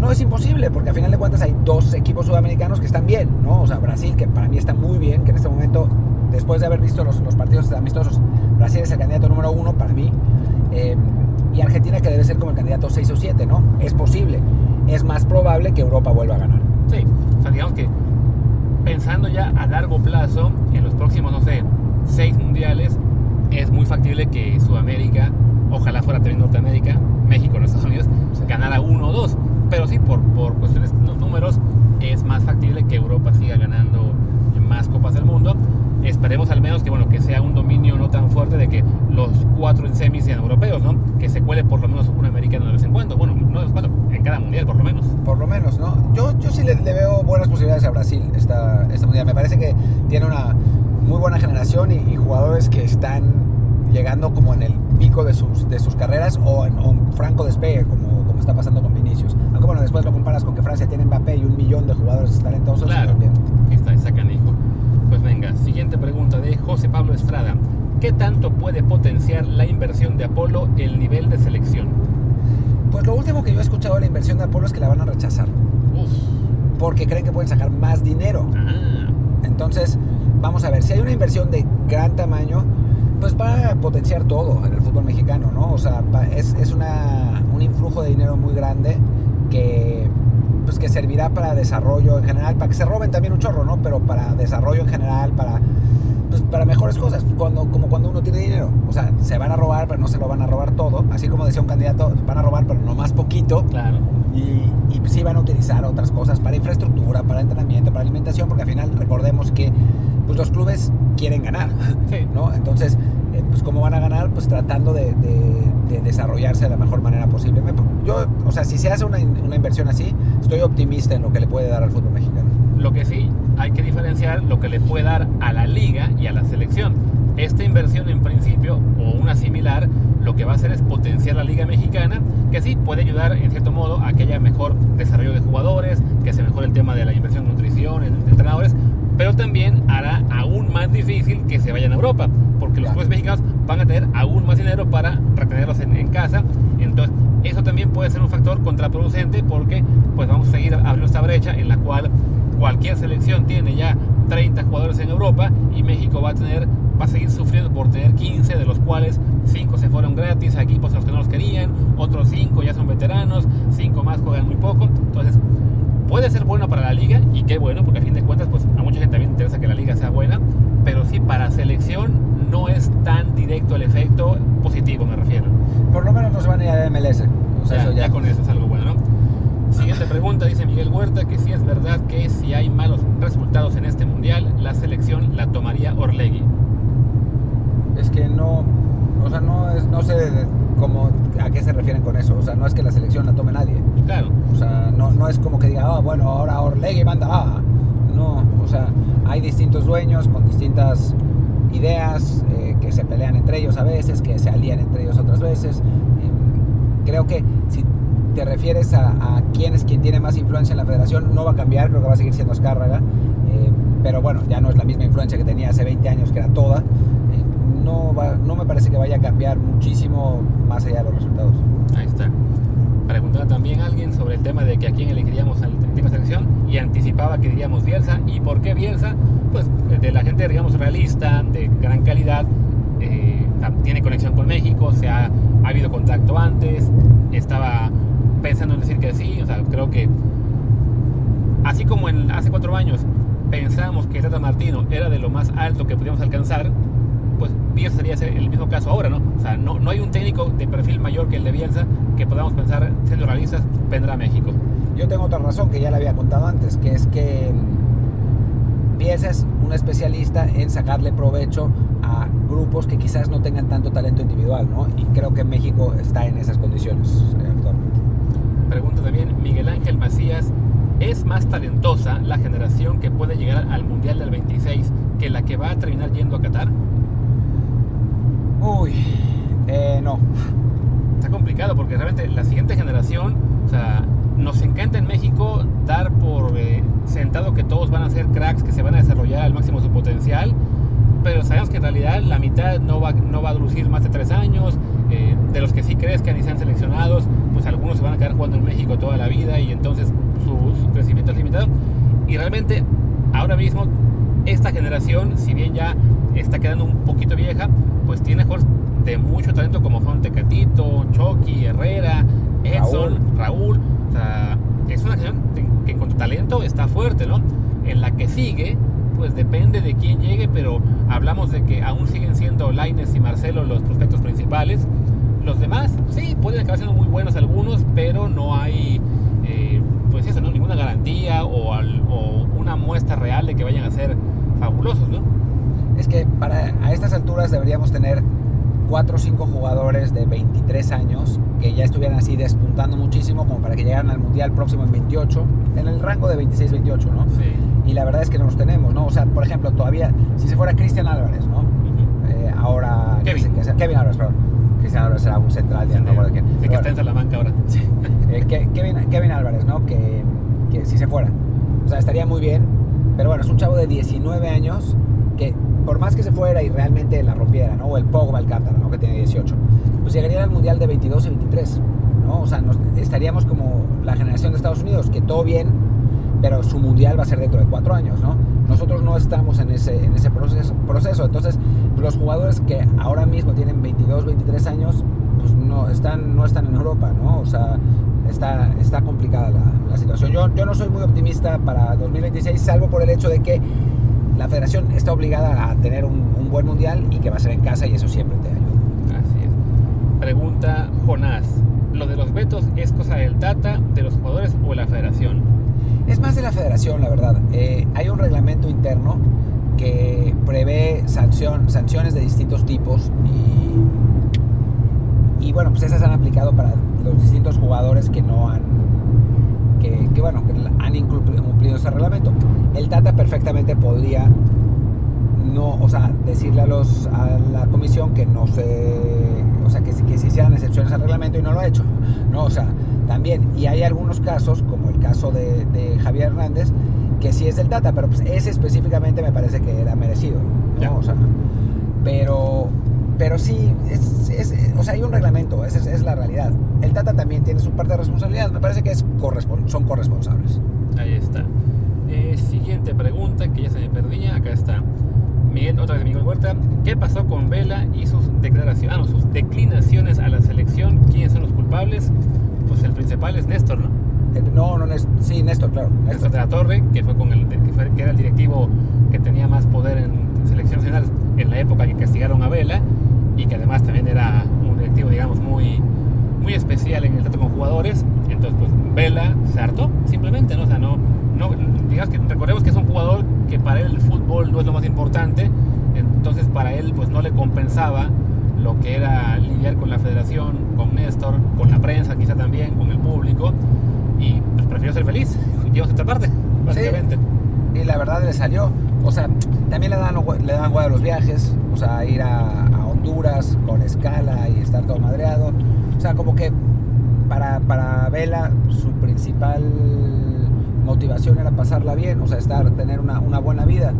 no es imposible, porque a final de cuentas hay dos equipos sudamericanos que están bien, ¿no? O sea, Brasil, que para mí está muy bien, que en este momento, después de haber visto los, los partidos amistosos, Brasil es el candidato número uno para mí. Eh, y Argentina que debe ser como el candidato 6 o 7, ¿no? Es posible. Es más probable que Europa vuelva a ganar. Sí, o sea, digamos que pensando ya a largo plazo, en los próximos, no sé, seis mundiales, es muy factible que Sudamérica, ojalá fuera también Norteamérica, México, los Estados Unidos, Sí. ganara uno o dos. Pero sí, por, por cuestiones de números, es más factible que Europa siga ganando más copas del mundo. Esperemos al menos que, bueno, que sea un dominio no tan fuerte de que los cuatro en semis sean europeos, ¿no? Que se cuele por lo menos un americano de vez en cuando. Bueno, no de vez en cuando, en cada mundial por lo menos. Por lo menos, ¿no? Yo, yo sí le, le veo buenas posibilidades a Brasil esta, esta mundial. Me parece que tiene una muy buena generación y, y jugadores que están llegando como en el pico de sus, de sus carreras o en, en franco despegue, como, como está pasando con Vinicius. Aunque bueno, después lo comparas con que Francia tiene Mbappé y un millón de jugadores talentosos. y Claro, también. está canijo. Pues venga, siguiente pregunta de José Pablo Estrada. ¿Qué tanto puede potenciar la inversión de Apolo el nivel de selección? Pues lo último que yo he escuchado de la inversión de Apolo es que la van a rechazar. Uf. Porque creen que pueden sacar más dinero. Ah, Entonces, vamos a ver, si hay una inversión de gran tamaño, pues va a potenciar todo en el fútbol mexicano, ¿no? O sea, es, es una, un influjo de dinero muy grande que, pues, que servirá para desarrollo en general, para que se roben también un chorro, ¿no? Pero para desarrollo en general, para, pues, para mejores cosas, cuando, como cuando uno tiene dinero. O sea, se van a robar, pero no se lo van a robar todo. Así como decía un candidato, van a robar, pero no más poquito. claro. Y, y sí van a utilizar otras cosas para infraestructura, para entrenamiento, para alimentación, porque al final recordemos que pues, los clubes quieren ganar, Sí. ¿no? Entonces, eh, pues ¿cómo van a ganar? Pues tratando de, de- de desarrollarse de la mejor manera posible. Yo, o sea, si se hace una, una inversión así, estoy optimista en lo que le puede dar al fútbol mexicano. Lo que sí hay que diferenciar lo que le puede dar a la liga y a la selección. Esta inversión en principio, o una similar, lo que va a hacer es potenciar la liga mexicana, que sí puede ayudar en cierto modo a que haya mejor desarrollo de jugadores, que se mejore el tema de la inversión en nutrición, en entrenadores, pero también hará aún más difícil que se vayan a Europa, porque los clubes mexicanos van a tener aún más dinero para retenerlos en, en, casa. Entonces, eso también puede ser un factor contraproducente porque pues vamos a seguir abriendo esta brecha en la cual cualquier selección tiene ya 30 jugadores en Europa y México va a tener va a seguir sufriendo por tener 15 de los cuales 5 se fueron gratis a equipos a los que no los querían, otros 5 ya son veteranos, 5 más juegan muy poco. Entonces, puede ser bueno para la liga y qué bueno, porque a fin de cuentas, pues a mucha gente también interesa que la liga sea buena, pero sí para selección no es tan directo el efecto positivo, me refiero. Por lo menos no se van a ir a MLS. O sea, ya, ya con eso es algo bueno, ¿no? Siguiente pregunta, dice Miguel Huerta, que si es verdad que si hay malos resultados en este mundial, la selección la tomaría Orlegui. Es que no, o sea, no, es, no sé cómo, a qué se refieren con eso. O sea, no es que la selección la tome nadie. Claro. O sea, no, no es como que diga, ah, bueno, ahora Orlegui manda, ah. No, o sea, hay distintos dueños con distintas ideas eh, que se pelean entre ellos a veces, que se alían entre ellos otras veces. Eh, creo que si te refieres a, a, quién es quien tiene más influencia en la federación, no va a cambiar, creo que va a seguir siendo Escárraga. Eh, pero bueno, ya no es la misma influencia que tenía hace 20 años, que era toda. no, va, no me parece que vaya a cambiar muchísimo más allá de los resultados. Ahí está. Preguntaba también alguien sobre el tema de que a quién elegiríamos al técnico de selección y anticipaba que diríamos Bielsa. ¿Y por qué Bielsa? Pues de la gente, digamos, realista, de gran calidad, eh, tiene conexión con México, se ha, ha, habido contacto antes, estaba pensando en decir que sí, o sea, creo que así como en, hace cuatro años pensábamos que Tata Martino era de lo más alto que podíamos alcanzar, Bielsa sería el mismo caso ahora, ¿no? O sea, no, no hay un técnico de perfil mayor que el de Bielsa que podamos pensar, siendo realistas, vendrá a México. Yo tengo otra razón que ya le había contado antes, que es que Bielsa es un especialista en sacarle provecho a grupos que quizás no tengan tanto talento individual, ¿no? Y creo que México está en esas condiciones actualmente. Pregunta también Miguel Ángel Macías, ¿es más talentosa la generación que puede llegar al Mundial del 26 que la que va a terminar yendo a Qatar? Uy, eh, no. Está complicado porque realmente la siguiente generación, o sea, nos encanta en México dar por eh, sentado que todos van a ser cracks, que se van a desarrollar al máximo su potencial, pero sabemos que en realidad la mitad no va, no va a lucir más de tres años, eh, de los que sí crezcan y sean seleccionados, pues algunos se van a quedar jugando en México toda la vida y entonces su, su crecimiento es limitado. Y realmente ahora mismo esta generación, si bien ya está quedando un poquito vieja, pues tiene jugadores de mucho talento como son Tecatito, Chucky, Herrera, Edson, Raúl. Raúl. O sea, es una generación que con talento está fuerte, ¿no? En la que sigue, pues depende de quién llegue, pero hablamos de que aún siguen siendo Laines y Marcelo los prospectos principales. Los demás, sí, pueden acabar siendo muy buenos algunos, pero no hay, eh, pues eso, ¿no? Ninguna garantía o, al, o una muestra real de que vayan a ser fabulosos, ¿no? Es que para, a estas alturas deberíamos tener 4 o 5 jugadores de 23 años que ya estuvieran así despuntando muchísimo como para que llegaran al Mundial próximo en 28, en el rango de 26-28, ¿no? Sí. Y la verdad es que no los tenemos, ¿no? O sea, por ejemplo, todavía, si se fuera Cristian Álvarez, ¿no? Uh -huh. eh, ahora... Kevin. Que sea, Kevin Álvarez, perdón. Cristian Álvarez será un central, ya no recuerdo quién. Sí, que está en Salamanca ahora. Sí. eh, Kevin, Kevin Álvarez, ¿no? Que, que si se fuera. O sea, estaría muy bien, pero bueno, es un chavo de 19 años que por más que se fuera y realmente la rompiera, ¿no? O el Pogba Alcántara, ¿no? Que tiene 18, pues llegaría al Mundial de 22 y 23, ¿no? O sea, nos, estaríamos como la generación de Estados Unidos, que todo bien, pero su Mundial va a ser dentro de cuatro años, ¿no? Nosotros no estamos en ese, en ese proceso, proceso. entonces los jugadores que ahora mismo tienen 22, 23 años, pues no están, no están en Europa, ¿no? O sea, está, está complicada la, la situación. Yo, yo no soy muy optimista para 2026, salvo por el hecho de que la federación está obligada a tener un, un, buen mundial y que va a ser en casa y eso siempre te ayuda. Así es. Pregunta Jonás, ¿lo de los vetos es cosa del Tata, de los jugadores o de la federación? Es más de la federación, la verdad. Eh, hay un reglamento interno que prevé sanción, sanciones de distintos tipos y, y bueno, pues esas han aplicado para los distintos jugadores que no han que, bueno, que han cumplido ese reglamento. El Tata perfectamente podría no, o sea, decirle a, los, a la comisión que no se, o sea, que, que se hicieran excepciones al reglamento y no lo ha hecho, ¿no? O sea, también, y hay algunos casos, como el caso de, de Javier Hernández, que sí es del Tata, pero pues ese específicamente me parece que era merecido, ¿no? O sea, pero, pero sí, es, es, o sea, hay un reglamento, esa es, la realidad. El Tata también tiene su parte de responsabilidad, me parece que es correspon son corresponsables. Ahí está. Eh, siguiente pregunta, que ya se me perdía, acá está. Miguel, otra vez Miguel Huerta, ¿qué pasó con Vela y sus declaraciones, ah, no, sus declinaciones a la selección? ¿Quiénes son los culpables? Pues el principal es Néstor, ¿no? No, no, sí, Néstor, claro. Néstor, Néstor de la Torre, que fue con el que, fue, que, era el directivo que tenía más poder en selección nacional en la época que castigaron a Vela y que además también era un directivo, digamos, muy, muy especial en el trato con jugadores. Entonces, pues Vela se hartó, simplemente, ¿no? O sea, no, no digamos que recordemos que es un jugador que para él el fútbol no es lo más importante, entonces para él pues no le compensaba lo que era lidiar con la federación, con Néstor, con la prensa quizá también, con el público, y pues prefirió ser feliz, llevas esta parte, básicamente. Sí, y la verdad le salió, o sea, también le dan, le dan a los viajes, o sea, ir a, con escala y estar todo madreado, o sea, como que para, para Vela su principal motivación era pasarla bien, o sea, estar, tener una, una buena vida,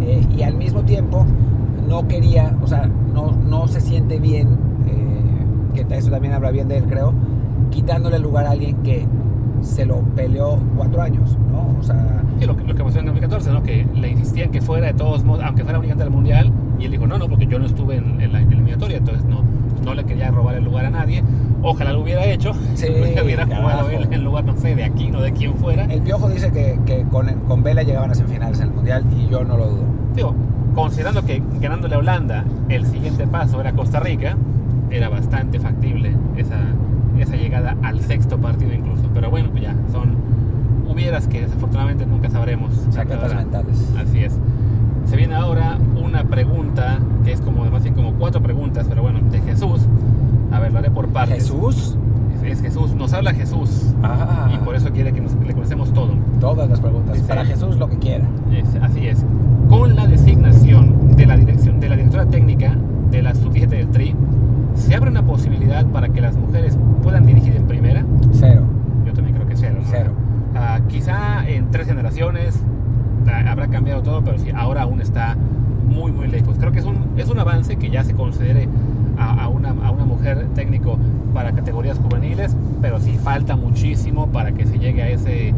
eh, y al mismo tiempo no quería, o sea, no, no se siente bien, eh, que eso también habla bien de él, creo, quitándole lugar a alguien que se lo peleó cuatro años, ¿no? O sea... Sí, lo, lo, que pasó en 2014, ¿no? Que le insistían que fuera de todos modos, aunque fuera únicamente del Mundial, y él dijo, no, no, porque yo no estuve en, en la eliminatoria, entonces no, no le quería robar el lugar a nadie. Ojalá lo hubiera hecho, sí, hubiera jugado él en lugar, no sé, de aquí, no de quien fuera. El Piojo dice que, que con, con Vela llegaban a semifinales en el Mundial y yo no lo dudo. Digo, considerando que ganándole a Holanda el siguiente paso era Costa Rica, era bastante factible esa, esa llegada al sexto partido incluso. Pero bueno, pues ya, son hubieras que desafortunadamente nunca sabremos. Chaquetas mentales. Así es. Se viene ahora una pregunta que es como, más bien como cuatro preguntas, pero bueno, de Jesús. A ver, lo haré por partes. ¿Jesús? Es, es Jesús, nos habla Jesús. Ah. Y por eso quiere que nos, le conocemos todo. Todas las preguntas. Dice, Para Jesús lo que quiera. Es, así es. Con la designación de la dirección de la directora técnica de la sub-17 del Tri, ¿se abre una posibilidad para que las mujeres puedan dirigir en primera? Cero. Yo también creo que cero. ¿no? Cero. Uh, quizá en tres generaciones habrá cambiado todo, pero sí, ahora aún está muy, muy lejos. Creo que es un, es un avance que ya se considere a, a, una, a una mujer técnico para categorías juveniles, pero sí falta muchísimo para que se llegue a ese,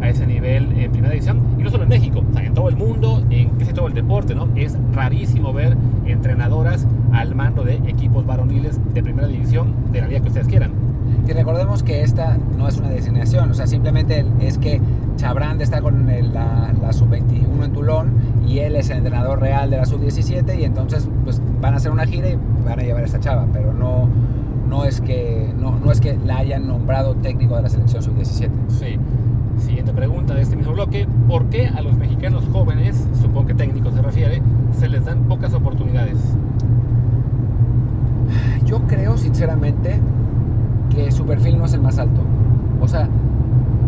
a ese nivel en primera división, y no solo en México, o sea, en todo el mundo, en casi todo el deporte, ¿no? Es rarísimo ver entrenadoras al mando de equipos varoniles de primera división de la liga que ustedes quieran. Y recordemos que esta no es una designación, o sea, simplemente es que Chabrand está con el, la, la sub-21 en Tulón y él es el entrenador real de la sub-17 y entonces pues van a hacer una gira y van a llevar a esta chava, pero no, no, es, que, no, no es que la hayan nombrado técnico de la selección sub-17. Sí. Siguiente pregunta de este mismo bloque. ¿Por qué a los mexicanos jóvenes, supongo que técnicos se refiere, se les dan pocas oportunidades? Yo creo sinceramente que su perfil no es el más alto. O sea,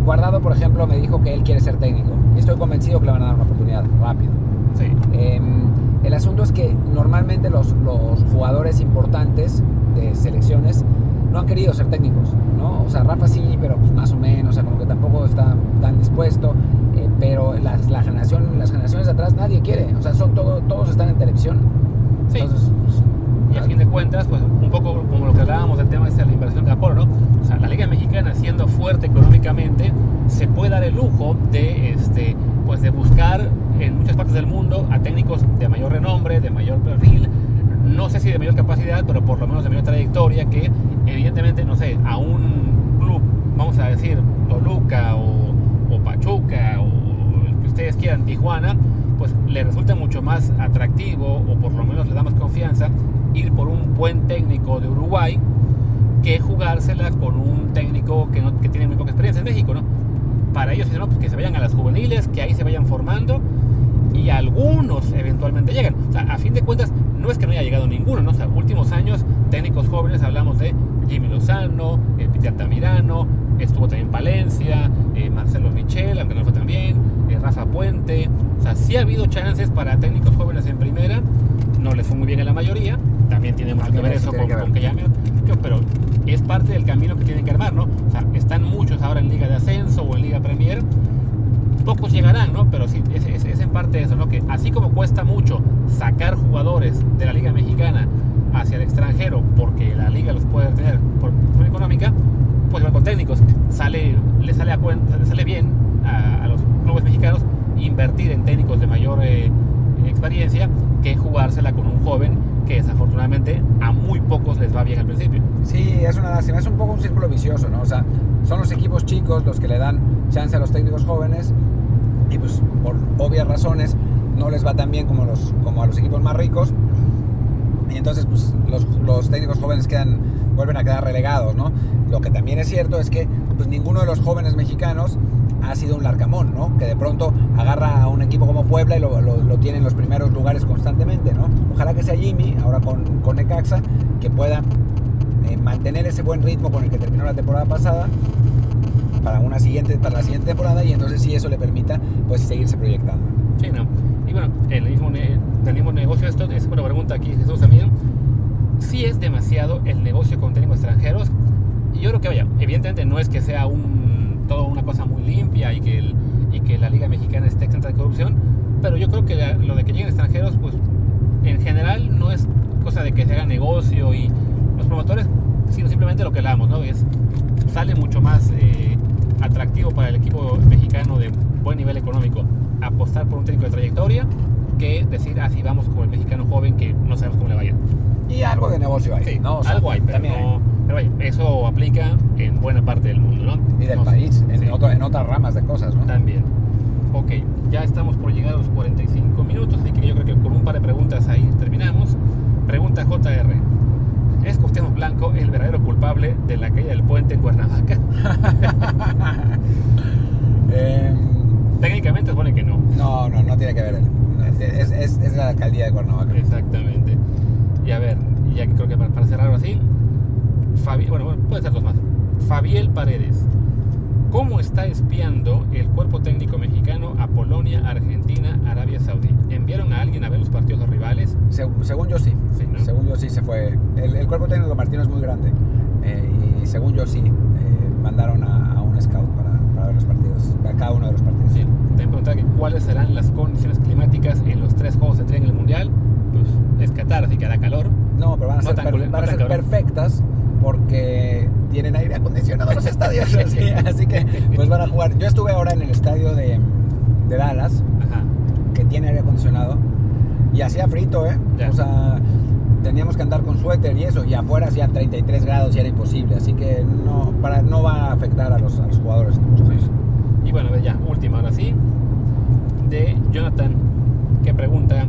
Guardado, por ejemplo, me dijo que él quiere ser técnico. Y estoy convencido que le van a dar una oportunidad rápido. Sí. Eh, el asunto es que normalmente los, los, jugadores importantes de selecciones no han querido ser técnicos, ¿no? O sea, Rafa sí, pero pues más o menos, o sea, como que tampoco está tan dispuesto. Eh, pero las, la generación, las generaciones de atrás nadie quiere. O sea, son todo, todos están en televisión. Sí. Entonces, pues, y a fin de cuentas, pues un poco como lo que hablábamos del tema de la inversión de Apolo, ¿no? O sea, la Liga Mexicana siendo fuerte económicamente, se puede dar el lujo de, este, pues de buscar en muchas partes del mundo a técnicos de mayor renombre, de mayor perfil, no sé si de mayor capacidad, pero por lo menos de mayor trayectoria, que evidentemente, no sé, a un club, vamos a decir, Toluca o, o Pachuca o el que ustedes quieran, Tijuana, pues le resulta mucho más atractivo o por lo menos le da más confianza ir por un buen técnico de Uruguay que jugársela con un técnico que, no, que tiene muy poca experiencia en México, ¿no? Para ellos dicen, no, pues que se vayan a las juveniles, que ahí se vayan formando y algunos eventualmente llegan. O sea, a fin de cuentas, no es que no haya llegado ninguno, ¿no? O sea, últimos años, técnicos jóvenes, hablamos de Jimmy Lozano, eh, Peter Tamirano, estuvo también Palencia, eh, Marcelo Michel, aunque no fue también, eh, Rafa Puente. O sea, sí ha habido chances para técnicos jóvenes en primera, no les fue muy bien a la mayoría, también tiene mucho que ver eso con, con, que llame, pero es parte del camino que tienen que armar, ¿no? O sea, están muchos ahora en Liga de Ascenso o en Liga Premier, pocos llegarán, ¿no? Pero sí, es, es, es en parte eso, ¿no? Que así como cuesta mucho sacar jugadores de la Liga Mexicana hacia el extranjero porque la liga los puede tener por razón económica, pues igual con técnicos. Sale, le sale, a cuenta, le sale bien a, a, los clubes mexicanos invertir en técnicos de mayor eh, experiencia que jugársela con un joven que desafortunadamente a muy pocos les va bien al principio. Sí, es una lástima, es un poco un círculo vicioso, ¿no? O sea, son los equipos chicos los que le dan chance a los técnicos jóvenes y pues por obvias razones no les va tan bien como, los, como a los equipos más ricos y entonces pues los, los, técnicos jóvenes quedan, vuelven a quedar relegados, ¿no? Lo que también es cierto es que pues ninguno de los jóvenes mexicanos ha sido un larcamón, ¿no? Que de pronto agarra a un equipo como Puebla y lo, lo, lo, tiene en los primeros lugares constantemente, ¿no? Ojalá que sea Jimmy, ahora con, con Necaxa, que pueda eh, mantener ese buen ritmo con el que terminó la temporada pasada para, una siguiente, para la siguiente temporada y entonces sí eso le permita pues seguirse proyectando. Sí, ¿no? Y bueno, el mismo, el mismo negocio, esto es una pregunta aquí Jesús también, sí es demasiado el negocio con técnicos extranjeros yo creo que vaya, evidentemente no es que sea un, todo una cosa muy limpia y que, y que la Liga Mexicana esté exenta de corrupción, pero yo creo que lo de que lleguen extranjeros, pues en general no es cosa de que se haga negocio y los promotores, sino simplemente lo que hablamos, ¿no? Es, sale mucho más eh, atractivo para el equipo mexicano de buen nivel económico apostar por un técnico de trayectoria que decir, así ah, vamos con el mexicano joven que no sabemos cómo le vaya. Y algo de negocio hay. Sí, ¿no? O sea, algo hay, pero, no, hay. pero vaya, eso aplica en buena parte del mundo, ¿no? Y del no, país, en, sí. otro, en, otras ramas de cosas, ¿no? También. Ok, ya estamos por llegar a los 45 minutos, así que yo creo que con un par de preguntas ahí terminamos. Pregunta JR. ¿Es Cuauhtémoc Blanco el verdadero culpable de la caída del puente en Cuernavaca? eh, Técnicamente supone que no. No, no, no tiene que ver él. Es, es, es la alcaldía de Cuernavaca. Exactamente. Y a ver, ya creo que para, para cerrar así, Fabi, bueno, bueno, puede ser dos más. Fabiel Paredes. ¿Cómo está espiando el cuerpo técnico mexicano a Polonia, Argentina, Arabia Saudí? ¿Enviaron a alguien a ver los partidos de rivales? Se, según yo sí. sí ¿no? Según yo sí se fue. El, el cuerpo técnico de Martino es muy grande. Eh, y según yo sí, eh, mandaron a, a, un scout para, para ver los partidos, para cada uno de los partidos. Sí. Te preguntar cuáles serán las condiciones climáticas en los tres juegos de tren en el mundial. Pues es que hará calor. No, pero van a No ser, tan per- cul- van a no tan ser cabrón. perfectas porque tienen aire acondicionado los estadios. así, así que pues van a jugar. Yo estuve ahora en el estadio de, de Dallas, Ajá. que tiene aire acondicionado, y hacía frito, ¿eh? Ya. O sea, teníamos que andar con suéter y eso, y afuera hacían 33 grados y era imposible. Así que no, para, no va a afectar a los, a los jugadores. Y bueno, ya, última ahora sí. De Jonathan, que pregunta: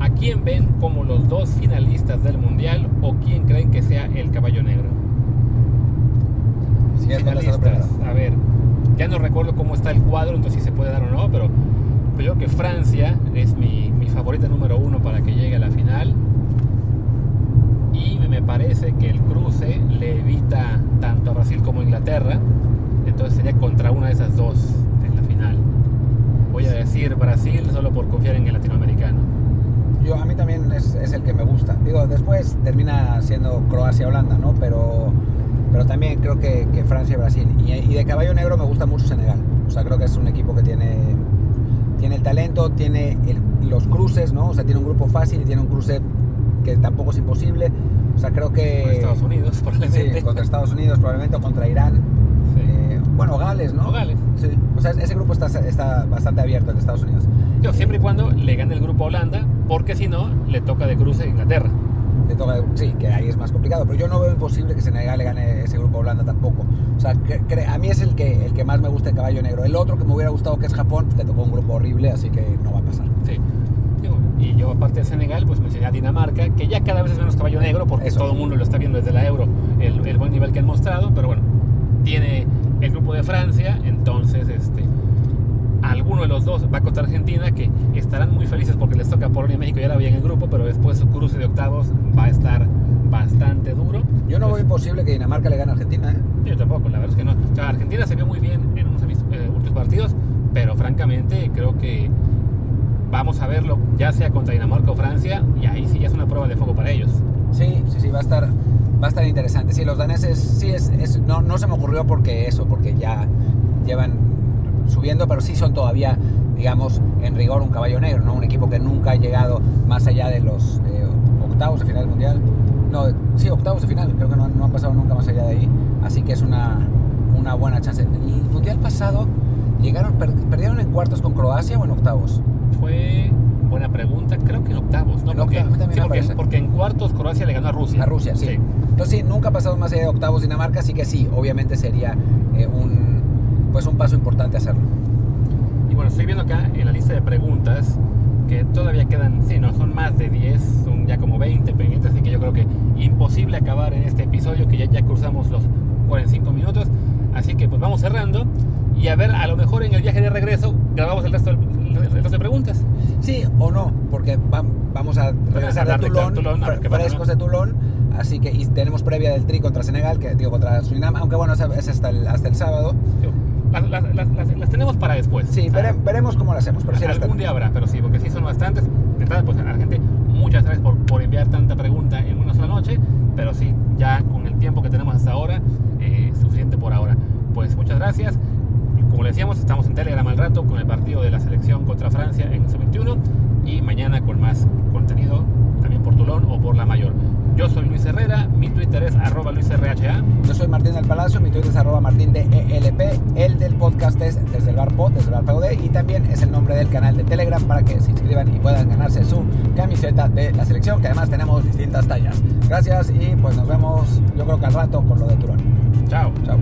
¿A quién ven como los dos finalistas del mundial o quién creen que sea el caballo negro? Contestar finalistas, a ver, ya no recuerdo cómo está el cuadro, entonces si se puede dar o no, pero yo creo que Francia es mi, mi favorita número uno para que llegue a la final. Y me parece que el cruce le evita tanto a Brasil como a Inglaterra. Entonces sería contra una de esas dos en la final. Voy a decir Brasil solo por confiar en el latinoamericano. Yo, a mí también es, es el que me gusta. Digo, después termina siendo Croacia-Holanda, ¿no? Pero, pero también creo que, que Francia y Brasil. Y, y, de caballo negro me gusta mucho Senegal. O sea, creo que es un equipo que tiene, tiene el talento, tiene el, los cruces, ¿no? O sea, tiene un grupo fácil y tiene un cruce que tampoco es imposible. O sea, creo que... Con Estados Unidos, probablemente. Sí, contra Estados Unidos probablemente o contra Irán. Sí. Eh, bueno, Gales, ¿no? O Gales. Sí. O sea, ese grupo está, está bastante abierto en Estados Unidos. Yo, siempre y cuando le gane el grupo a Holanda, porque si no, le toca de cruce a Inglaterra. Le toca, sí, que ahí es más complicado, pero yo no veo imposible que Senegal le gane ese grupo a Holanda tampoco. O sea, que, que, a mí es el que, el que más me gusta el caballo negro. El otro que me hubiera gustado, que es Japón, le tocó un grupo horrible, así que no va a pasar. Sí. Y yo, aparte de Senegal, pues mencioné a Dinamarca, que ya cada vez es menos caballo negro, porque Eso. todo el mundo lo está viendo desde la Euro, el, el buen nivel que han mostrado, pero bueno, tiene el grupo de Francia, entonces este alguno de los dos va contra Argentina, que estarán muy felices porque les toca Polonia y México ya la había en el grupo, pero después su cruce de octavos va a estar bastante duro. Yo no veo imposible que Dinamarca le gane a Argentina, ¿eh? yo tampoco, la verdad es que no. O sea, Argentina se vio muy bien en unos eh, últimos partidos, pero francamente creo que vamos a verlo ya sea contra Dinamarca o Francia y ahí sí ya es una prueba de fuego para ellos. Sí, sí, sí, va a estar, va a estar interesante. Sí, los daneses, sí, es, es- no, no se me ocurrió porque eso, porque ya llevan subiendo, pero sí son todavía, digamos, en rigor un caballo negro, ¿no? Un equipo que nunca ha llegado más allá de los eh, octavos de final del mundial. No, sí, octavos de final, creo que no, no han pasado nunca más allá de ahí. Así que es una, una buena chance. ¿Y el mundial pasado llegaron, per- perdieron en cuartos con Croacia o en octavos? Fue buena pregunta, creo que en octavos, ¿no? En Porque, octavos, sí, porque, porque en cuartos Croacia le ganó a Rusia. A Rusia, sí. Entonces sí, nunca ha pasado más allá de octavos Dinamarca, así que sí, obviamente sería eh, un, pues un paso importante hacerlo. Y bueno, estoy viendo acá en la lista de preguntas que todavía quedan, sí, no, son más de 10, son ya como 20 pendientes, así que yo creo que imposible acabar en este episodio, que ya, ya cruzamos los 45 minutos, así que pues vamos cerrando y a ver, a lo mejor en el viaje de regreso grabamos el resto, el resto de preguntas. Sí o no, porque va- vamos a regresar de hablar de Toulon, a ver fre- frescos de Toulon, así que y tenemos previa del Tri contra Senegal, que digo contra Surinam, aunque bueno, es hasta el, hasta el sábado. Las, las- las- las- las tenemos para después. Sí, vere- veremos cómo lo hacemos, pero sí las algún día habrá, pero sí, porque sí son bastantes. De entrada, pues a la gente, muchas gracias por, por enviar tanta pregunta en una sola noche, pero sí, ya con el tiempo que tenemos hasta ahora, eh, suficiente por ahora. Pues muchas gracias. Como le decíamos, estamos en Telegram al rato con el partido de la selección contra Francia en sub-21 y mañana con más contenido también por Tulón o por La Mayor. Yo soy Luis Herrera, mi Twitter es arroba luisrha. Yo soy Martín del Palacio, mi Twitter es arroba martín de ELP, el del podcast es desde el bar pod, desde el bar POD y también es el nombre del canal de Telegram para que se inscriban y puedan ganarse su camiseta de la selección, que además tenemos distintas tallas. Gracias y pues nos vemos yo creo que al rato con lo de Turón. Chao. Chao.